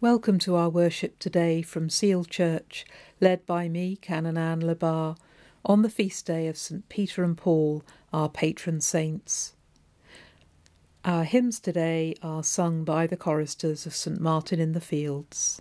Welcome to our worship today from Seal Church, led by me, Canon Anne Le Bas, on the feast day of St. Peter and Paul, our patron saints. Our hymns today are sung by the choristers of St. Martin in the Fields.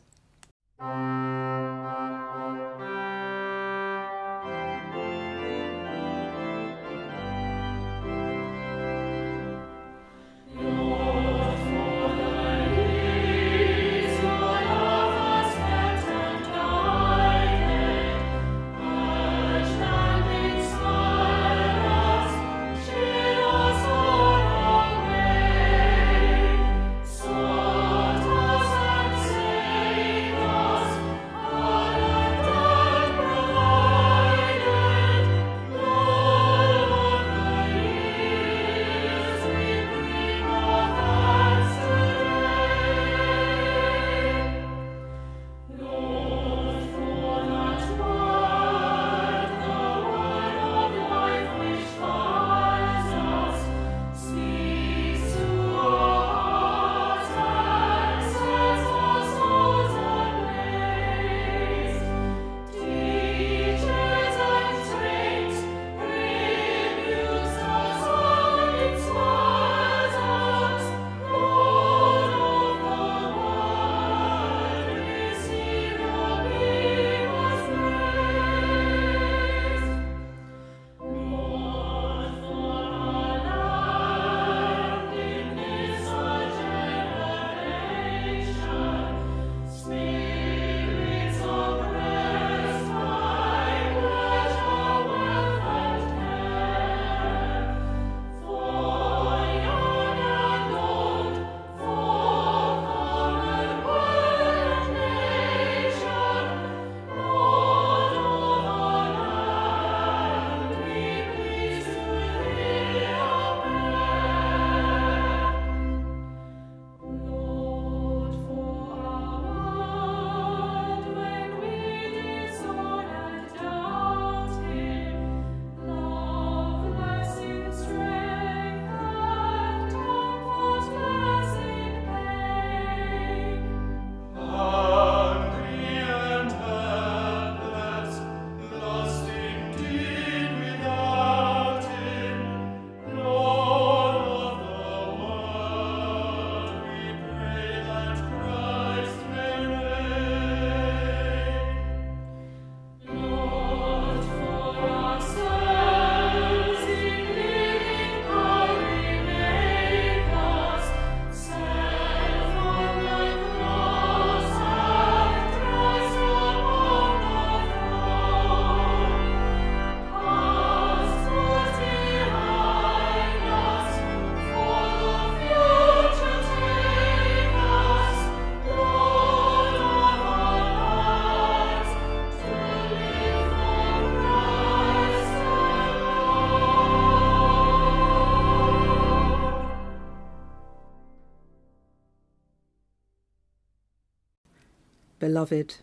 Beloved,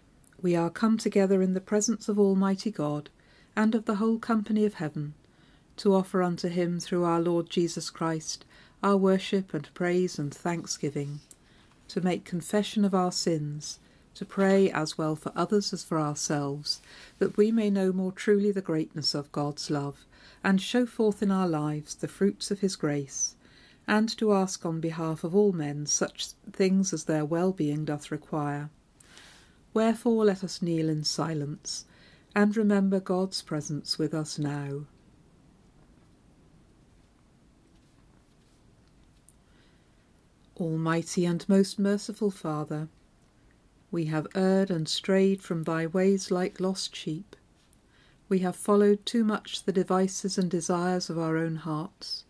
we are come together in the presence of Almighty God and of the whole company of heaven to offer unto him through our Lord Jesus Christ our worship and praise and thanksgiving, to make confession of our sins, to pray as well for others as for ourselves, that we may know more truly the greatness of God's love, and show forth in our lives the fruits of his grace, and to ask on behalf of all men such things as their well-being doth require Wherefore let us kneel in silence and remember God's presence with us now. Almighty and most merciful Father, we have erred and strayed from thy ways like lost sheep. We have followed too much the devices and desires of our own hearts.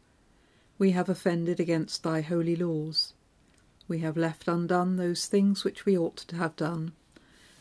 We have offended against thy holy laws. We have left undone those things which we ought to have done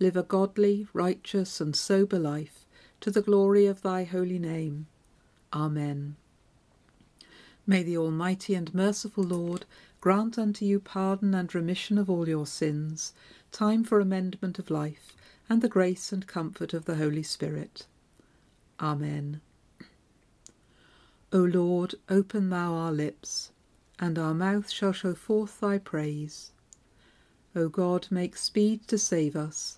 live a godly, righteous, and sober life, to the glory of thy holy name. Amen. May the Almighty and merciful Lord grant unto you pardon and remission of all your sins, time for amendment of life, and the grace and comfort of the Holy Spirit. Amen. O Lord, open thou our lips, and our mouth shall show forth thy praise. O God, make speed to save us.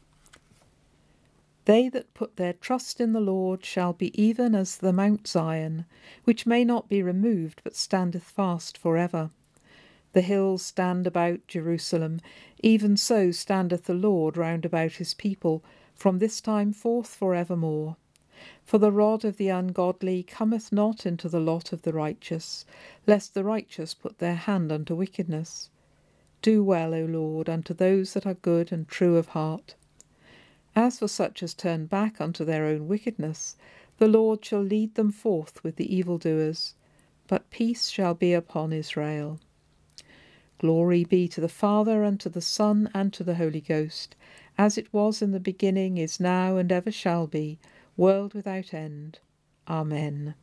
They that put their trust in the Lord shall be even as the Mount Zion, which may not be removed, but standeth fast for ever. The hills stand about Jerusalem, even so standeth the Lord round about his people, from this time forth for evermore. For the rod of the ungodly cometh not into the lot of the righteous, lest the righteous put their hand unto wickedness. Do well, O Lord, unto those that are good and true of heart. As for such as turn back unto their own wickedness, the Lord shall lead them forth with the evildoers, but peace shall be upon Israel. Glory be to the Father, and to the Son, and to the Holy Ghost, as it was in the beginning, is now, and ever shall be, world without end. Amen.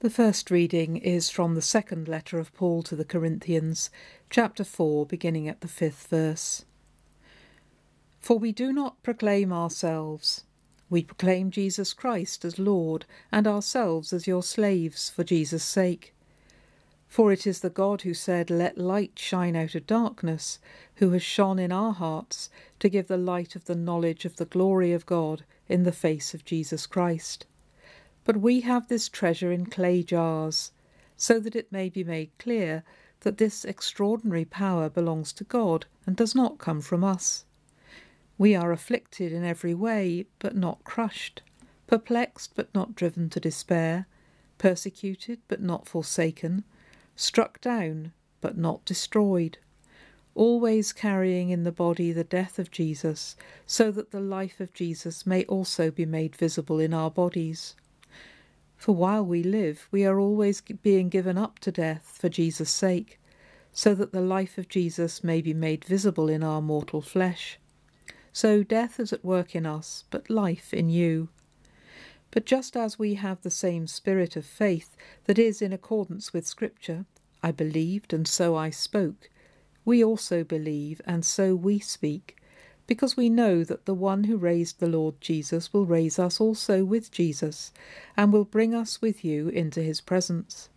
The first reading is from the second letter of Paul to the Corinthians, chapter 4, beginning at the fifth verse. For we do not proclaim ourselves. We proclaim Jesus Christ as Lord, and ourselves as your slaves for Jesus' sake. For it is the God who said, Let light shine out of darkness, who has shone in our hearts to give the light of the knowledge of the glory of God in the face of Jesus Christ. But we have this treasure in clay jars, so that it may be made clear that this extraordinary power belongs to God and does not come from us. We are afflicted in every way, but not crushed, perplexed, but not driven to despair, persecuted, but not forsaken, struck down, but not destroyed, always carrying in the body the death of Jesus, so that the life of Jesus may also be made visible in our bodies. For while we live, we are always being given up to death for Jesus' sake, so that the life of Jesus may be made visible in our mortal flesh. So death is at work in us, but life in you. But just as we have the same spirit of faith that is in accordance with Scripture, I believed and so I spoke, we also believe and so we speak, because we know that the one who raised the Lord Jesus will raise us also with Jesus, and will bring us with you into his presence.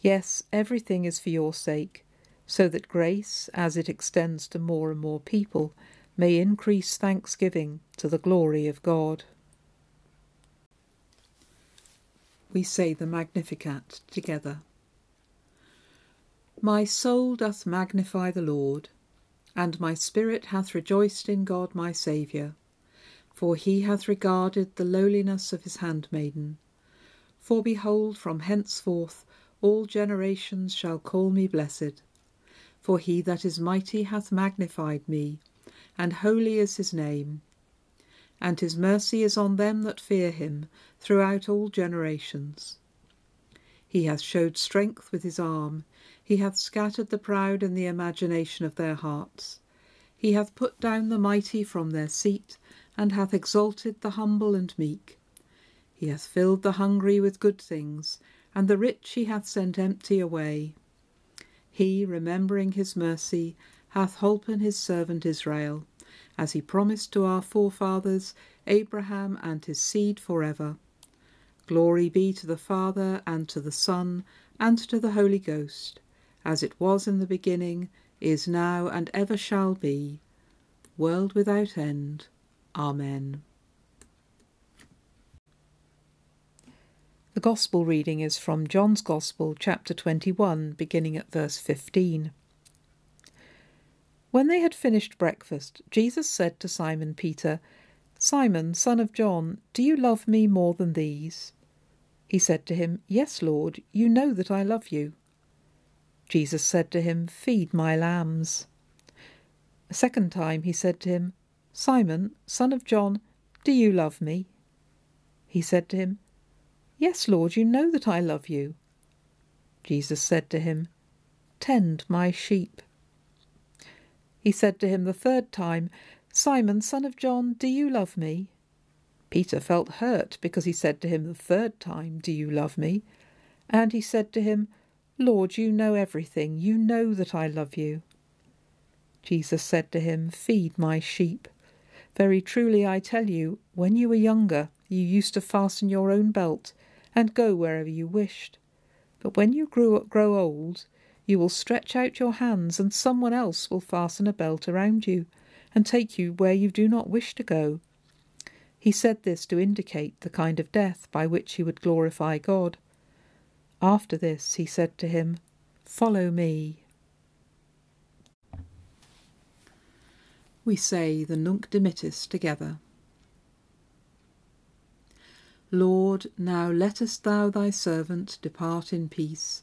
Yes, everything is for your sake, so that grace, as it extends to more and more people, may increase thanksgiving to the glory of God. We say the Magnificat together. My soul doth magnify the Lord, and my spirit hath rejoiced in God my Saviour, for he hath regarded the lowliness of his handmaiden. For behold, from henceforth all generations shall call me blessed. For he that is mighty hath magnified me, and holy is his name. And his mercy is on them that fear him throughout all generations. He hath showed strength with his arm, he hath scattered the proud in the imagination of their hearts. He hath put down the mighty from their seat, and hath exalted the humble and meek. He hath filled the hungry with good things, and the rich he hath sent empty away. He, remembering his mercy, hath holpen his servant Israel, as he promised to our forefathers, Abraham and his seed for ever. Glory be to the Father, and to the Son, and to the Holy Ghost, as it was in the beginning, is now, and ever shall be, world without end. Amen. The Gospel reading is from John's Gospel, chapter 21, beginning at verse 15. When they had finished breakfast, Jesus said to Simon Peter, Simon, son of John, do you love me more than these? He said to him, Yes, Lord, you know that I love you. Jesus said to him, Feed my lambs. A second time he said to him, Simon, son of John, do you love me? He said to him, Yes, Lord, you know that I love you. Jesus said to him, Tend my sheep. He said to him the third time, Simon, son of John, do you love me? Peter felt hurt because he said to him the third time, Do you love me? And he said to him, Lord, you know everything. You know that I love you. Jesus said to him, Feed my sheep. Very truly I tell you, when you were younger, you used to fasten your own belt and go wherever you wished. But when you grow, grow old, you will stretch out your hands, and someone else will fasten a belt around you and take you where you do not wish to go. He said this to indicate the kind of death by which he would glorify God. After this, he said to him, Follow me. We say the Nunc Dimittis together. Lord, now lettest thou thy servant depart in peace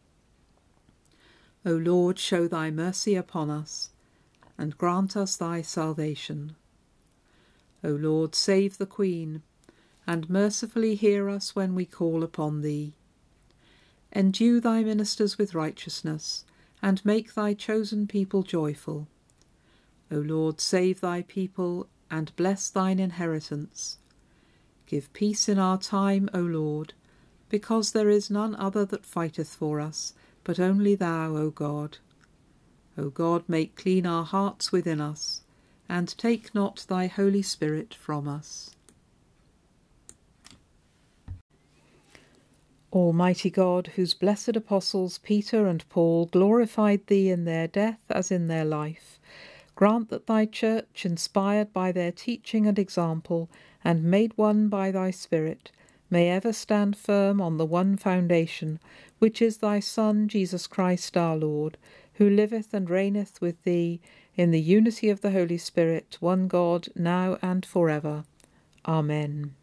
O Lord, show thy mercy upon us, and grant us thy salvation. O Lord, save the Queen, and mercifully hear us when we call upon thee. Endue thy ministers with righteousness, and make thy chosen people joyful. O Lord, save thy people, and bless thine inheritance. Give peace in our time, O Lord, because there is none other that fighteth for us, but only thou, O God. O God, make clean our hearts within us, and take not thy Holy Spirit from us. Almighty God, whose blessed apostles Peter and Paul glorified thee in their death as in their life, grant that thy church, inspired by their teaching and example, and made one by thy Spirit, may ever stand firm on the one foundation, which is thy Son, Jesus Christ our Lord, who liveth and reigneth with thee in the unity of the Holy Spirit, one God, now and for ever. Amen.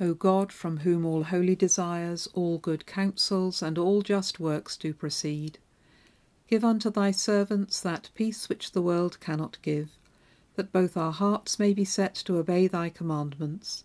O God, from whom all holy desires, all good counsels, and all just works do proceed, give unto thy servants that peace which the world cannot give, that both our hearts may be set to obey thy commandments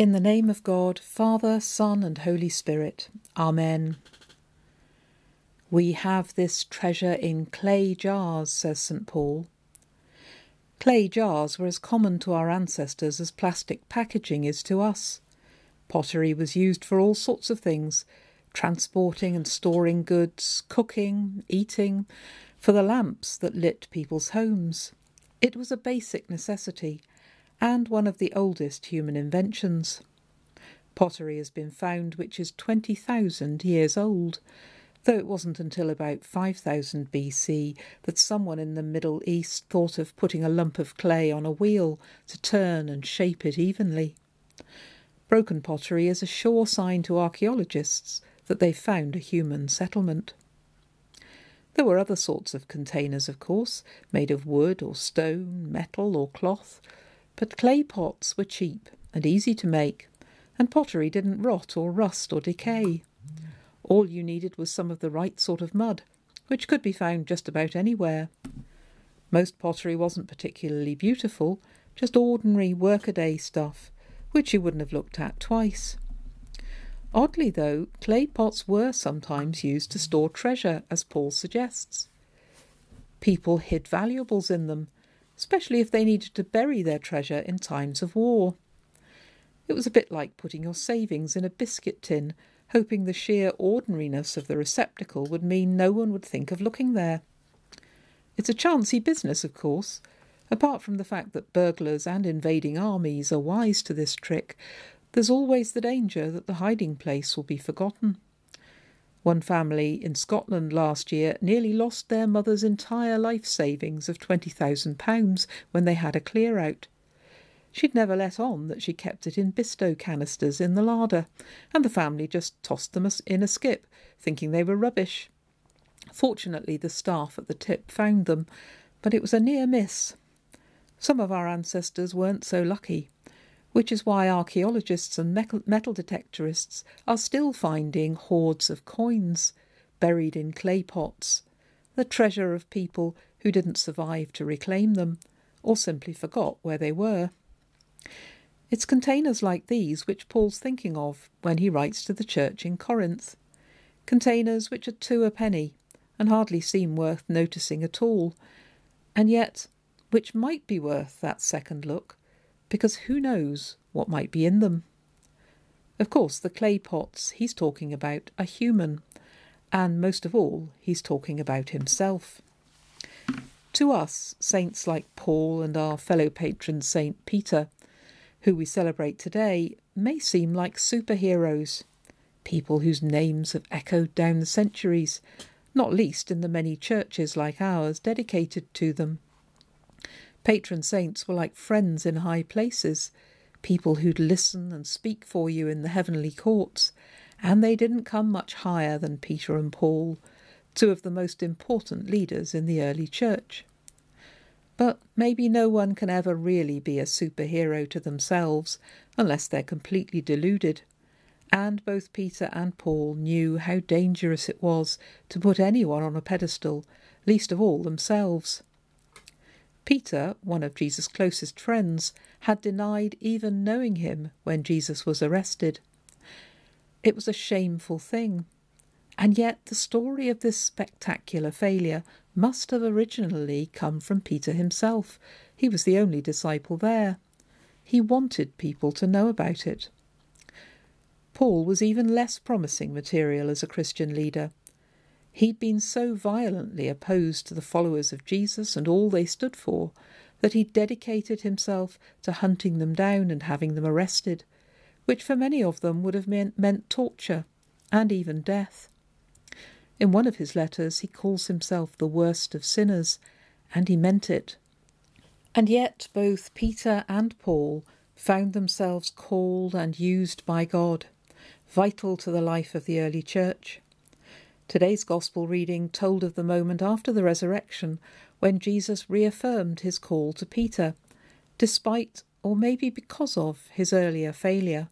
In the name of God, Father, Son, and Holy Spirit. Amen. We have this treasure in clay jars, says St. Paul. Clay jars were as common to our ancestors as plastic packaging is to us. Pottery was used for all sorts of things transporting and storing goods, cooking, eating, for the lamps that lit people's homes. It was a basic necessity and one of the oldest human inventions. Pottery has been found which is 20,000 years old, though it wasn't until about 5000 BC that someone in the Middle East thought of putting a lump of clay on a wheel to turn and shape it evenly. Broken pottery is a sure sign to archaeologists that they've found a human settlement. There were other sorts of containers, of course, made of wood or stone, metal or cloth, but clay pots were cheap and easy to make, and pottery didn't rot or rust or decay. All you needed was some of the right sort of mud, which could be found just about anywhere. Most pottery wasn't particularly beautiful, just ordinary workaday stuff, which you wouldn't have looked at twice. Oddly, though, clay pots were sometimes used to store treasure, as Paul suggests. People hid valuables in them, especially if they needed to bury their treasure in times of war. It was a bit like putting your savings in a biscuit tin hoping the sheer ordinariness of the receptacle would mean no one would think of looking there. It's a chancy business, of course. Apart from the fact that burglars and invading armies are wise to this trick, there's always the danger that the hiding place will be forgotten. One family in Scotland last year nearly lost their mother's entire life savings of £20,000 when they had a clear out. She'd never let on that she kept it in Bisto canisters in the larder, and the family just tossed them in a skip, thinking they were rubbish. Fortunately, the staff at the tip found them, but it was a near miss. Some of our ancestors weren't so lucky, which is why archaeologists and metal detectorists are still finding hoards of coins buried in clay pots, the treasure of people who didn't survive to reclaim them or simply forgot where they were. It's containers like these which Paul's thinking of when he writes to the church in Corinth. Containers which are two a penny and hardly seem worth noticing at all, and yet which might be worth that second look, because who knows what might be in them? Of course, the clay pots he's talking about are human, and most of all, he's talking about himself. To us, saints like Paul and our fellow patron Saint Peter who we celebrate today, may seem like superheroes, people whose names have echoed down the centuries, not least in the many churches like ours dedicated to them. Patron saints were like friends in high places, people who'd listen and speak for you in the heavenly courts, and they didn't come much higher than Peter and Paul, two of the most important leaders in the early church. But maybe no one can ever really be a superhero to themselves unless they're completely deluded. And both Peter and Paul knew how dangerous it was to put anyone on a pedestal, least of all themselves. Peter, one of Jesus' closest friends, had denied even knowing him when Jesus was arrested. It was a shameful thing. And yet the story of this spectacular failure must have originally come from Peter himself. He was the only disciple there. He wanted people to know about it. Paul was even less promising material as a Christian leader. He'd been so violently opposed to the followers of Jesus and all they stood for that he dedicated himself to hunting them down and having them arrested, which for many of them would have meant, meant torture and even death. In one of his letters, he calls himself the worst of sinners, and he meant it. And yet, both Peter and Paul found themselves called and used by God, vital to the life of the early church. Today's Gospel reading told of the moment after the resurrection when Jesus reaffirmed his call to Peter despite or maybe because of his earlier failure.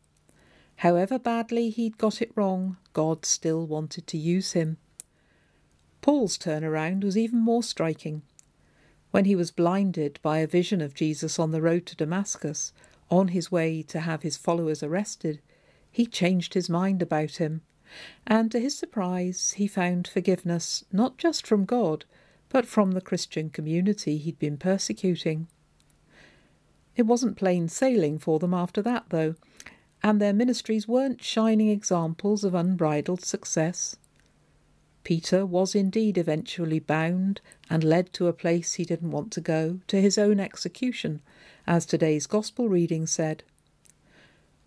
However badly he'd got it wrong, God still wanted to use him. Paul's turnaround was even more striking. When he was blinded by a vision of Jesus on the road to Damascus, on his way to have his followers arrested, he changed his mind about him, and to his surprise he found forgiveness not just from God, but from the Christian community he'd been persecuting. It wasn't plain sailing for them after that, though, and their ministries weren't shining examples of unbridled success. Peter was indeed eventually bound and led to a place he didn't want to go, to his own execution, as today's Gospel reading said.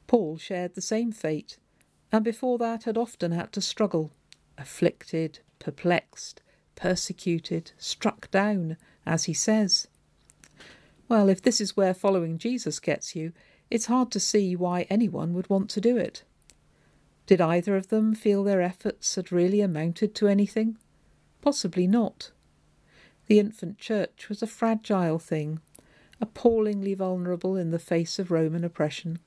Paul shared the same fate, and before that had often had to struggle, afflicted, perplexed, persecuted, struck down, as he says. Well, if this is where following Jesus gets you, it's hard to see why anyone would want to do it. Did either of them feel their efforts had really amounted to anything? Possibly not. The infant church was a fragile thing, appallingly vulnerable in the face of Roman oppression.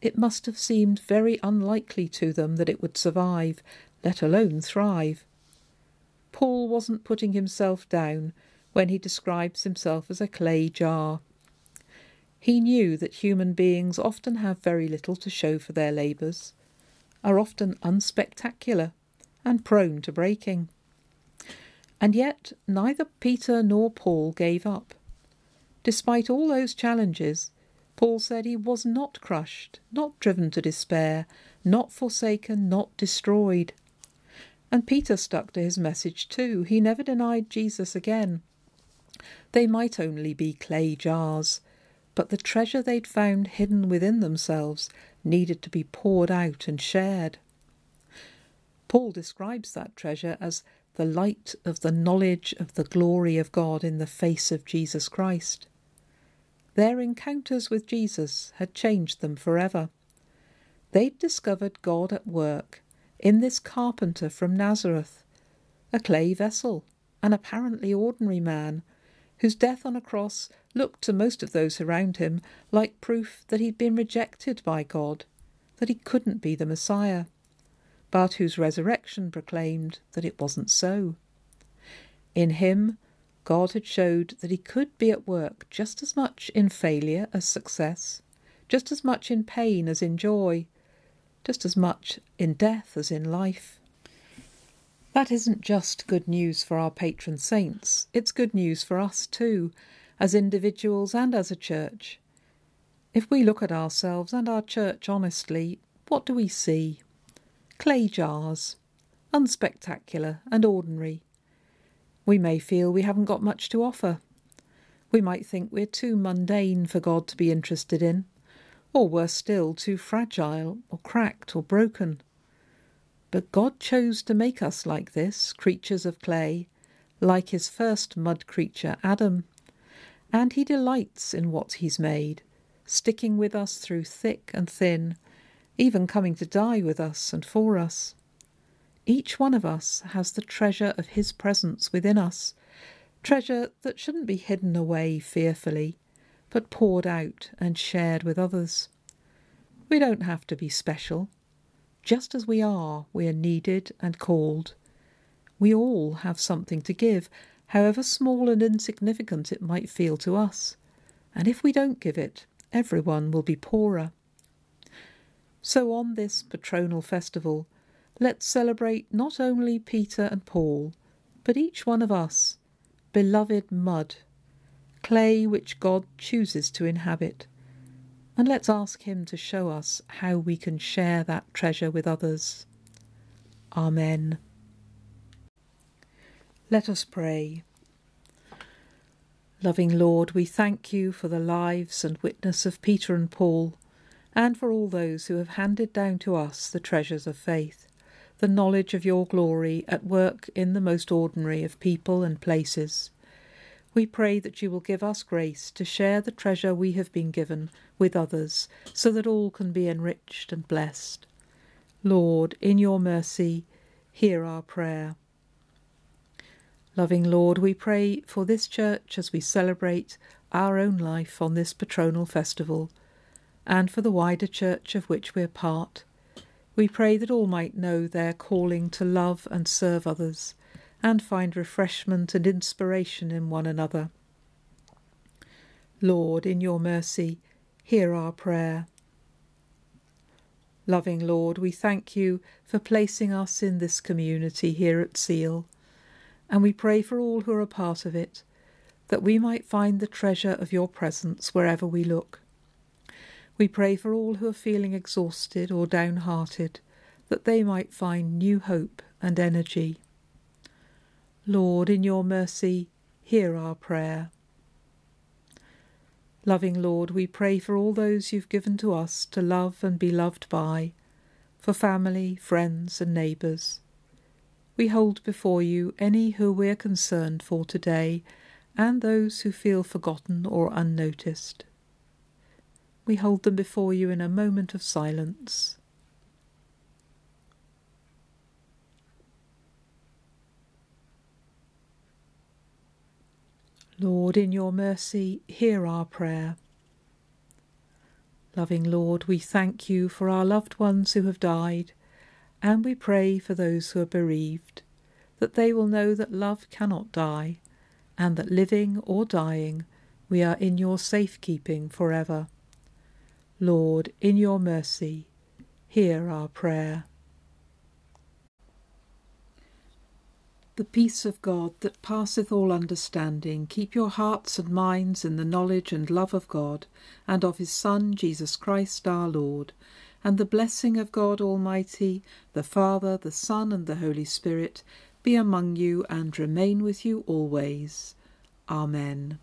It must have seemed very unlikely to them that it would survive, let alone thrive. Paul wasn't putting himself down when he describes himself as a clay jar. He knew that human beings often have very little to show for their labours, are often unspectacular, and prone to breaking. And yet neither Peter nor Paul gave up. Despite all those challenges, Paul said he was not crushed, not driven to despair, not forsaken, not destroyed. And Peter stuck to his message too. He never denied Jesus again. They might only be clay jars, but the treasure they'd found hidden within themselves needed to be poured out and shared. Paul describes that treasure as the light of the knowledge of the glory of God in the face of Jesus Christ. Their encounters with Jesus had changed them forever. They'd discovered God at work in this carpenter from Nazareth, a clay vessel, an apparently ordinary man whose death on a cross looked to most of those around him like proof that he'd been rejected by God, that he couldn't be the Messiah, but whose resurrection proclaimed that it wasn't so. In him, God had showed that he could be at work just as much in failure as success, just as much in pain as in joy, just as much in death as in life. That isn't just good news for our patron saints, it's good news for us too, as individuals and as a church. If we look at ourselves and our church honestly, what do we see? Clay jars, unspectacular and ordinary. We may feel we haven't got much to offer. We might think we're too mundane for God to be interested in, or worse still, too fragile, or cracked, or broken. But God chose to make us like this, creatures of clay, like his first mud creature, Adam. And he delights in what he's made, sticking with us through thick and thin, even coming to die with us and for us. Each one of us has the treasure of his presence within us, treasure that shouldn't be hidden away fearfully, but poured out and shared with others. We don't have to be special. Just as we are, we are needed and called. We all have something to give, however small and insignificant it might feel to us. And if we don't give it, everyone will be poorer. So on this patronal festival, let's celebrate not only Peter and Paul, but each one of us, beloved mud, clay which God chooses to inhabit and let's ask Him to show us how we can share that treasure with others. Amen. Let us pray. Loving Lord, we thank you for the lives and witness of Peter and Paul, and for all those who have handed down to us the treasures of faith, the knowledge of your glory at work in the most ordinary of people and places. We pray that you will give us grace to share the treasure we have been given with others, so that all can be enriched and blessed. Lord, in your mercy, hear our prayer. Loving Lord, we pray for this church as we celebrate our own life on this patronal festival, and for the wider church of which we're part, we pray that all might know their calling to love and serve others, and find refreshment and inspiration in one another. Lord, in your mercy, hear our prayer. Loving Lord, we thank you for placing us in this community here at Seal, and we pray for all who are a part of it, that we might find the treasure of your presence wherever we look. We pray for all who are feeling exhausted or downhearted, that they might find new hope and energy. Lord, in your mercy, hear our prayer. Loving Lord, we pray for all those you've given to us to love and be loved by, for family, friends, and neighbours. We hold before you any who we're concerned for today and those who feel forgotten or unnoticed. We hold them before you in a moment of silence. Lord, in your mercy, hear our prayer. Loving Lord, we thank you for our loved ones who have died, and we pray for those who are bereaved, that they will know that love cannot die, and that living or dying, we are in your safekeeping forever. Lord, in your mercy, hear our prayer. The peace of God that passeth all understanding, keep your hearts and minds in the knowledge and love of God and of his Son, Jesus Christ our Lord. And the blessing of God Almighty, the Father, the Son, and the Holy Spirit be among you and remain with you always. Amen.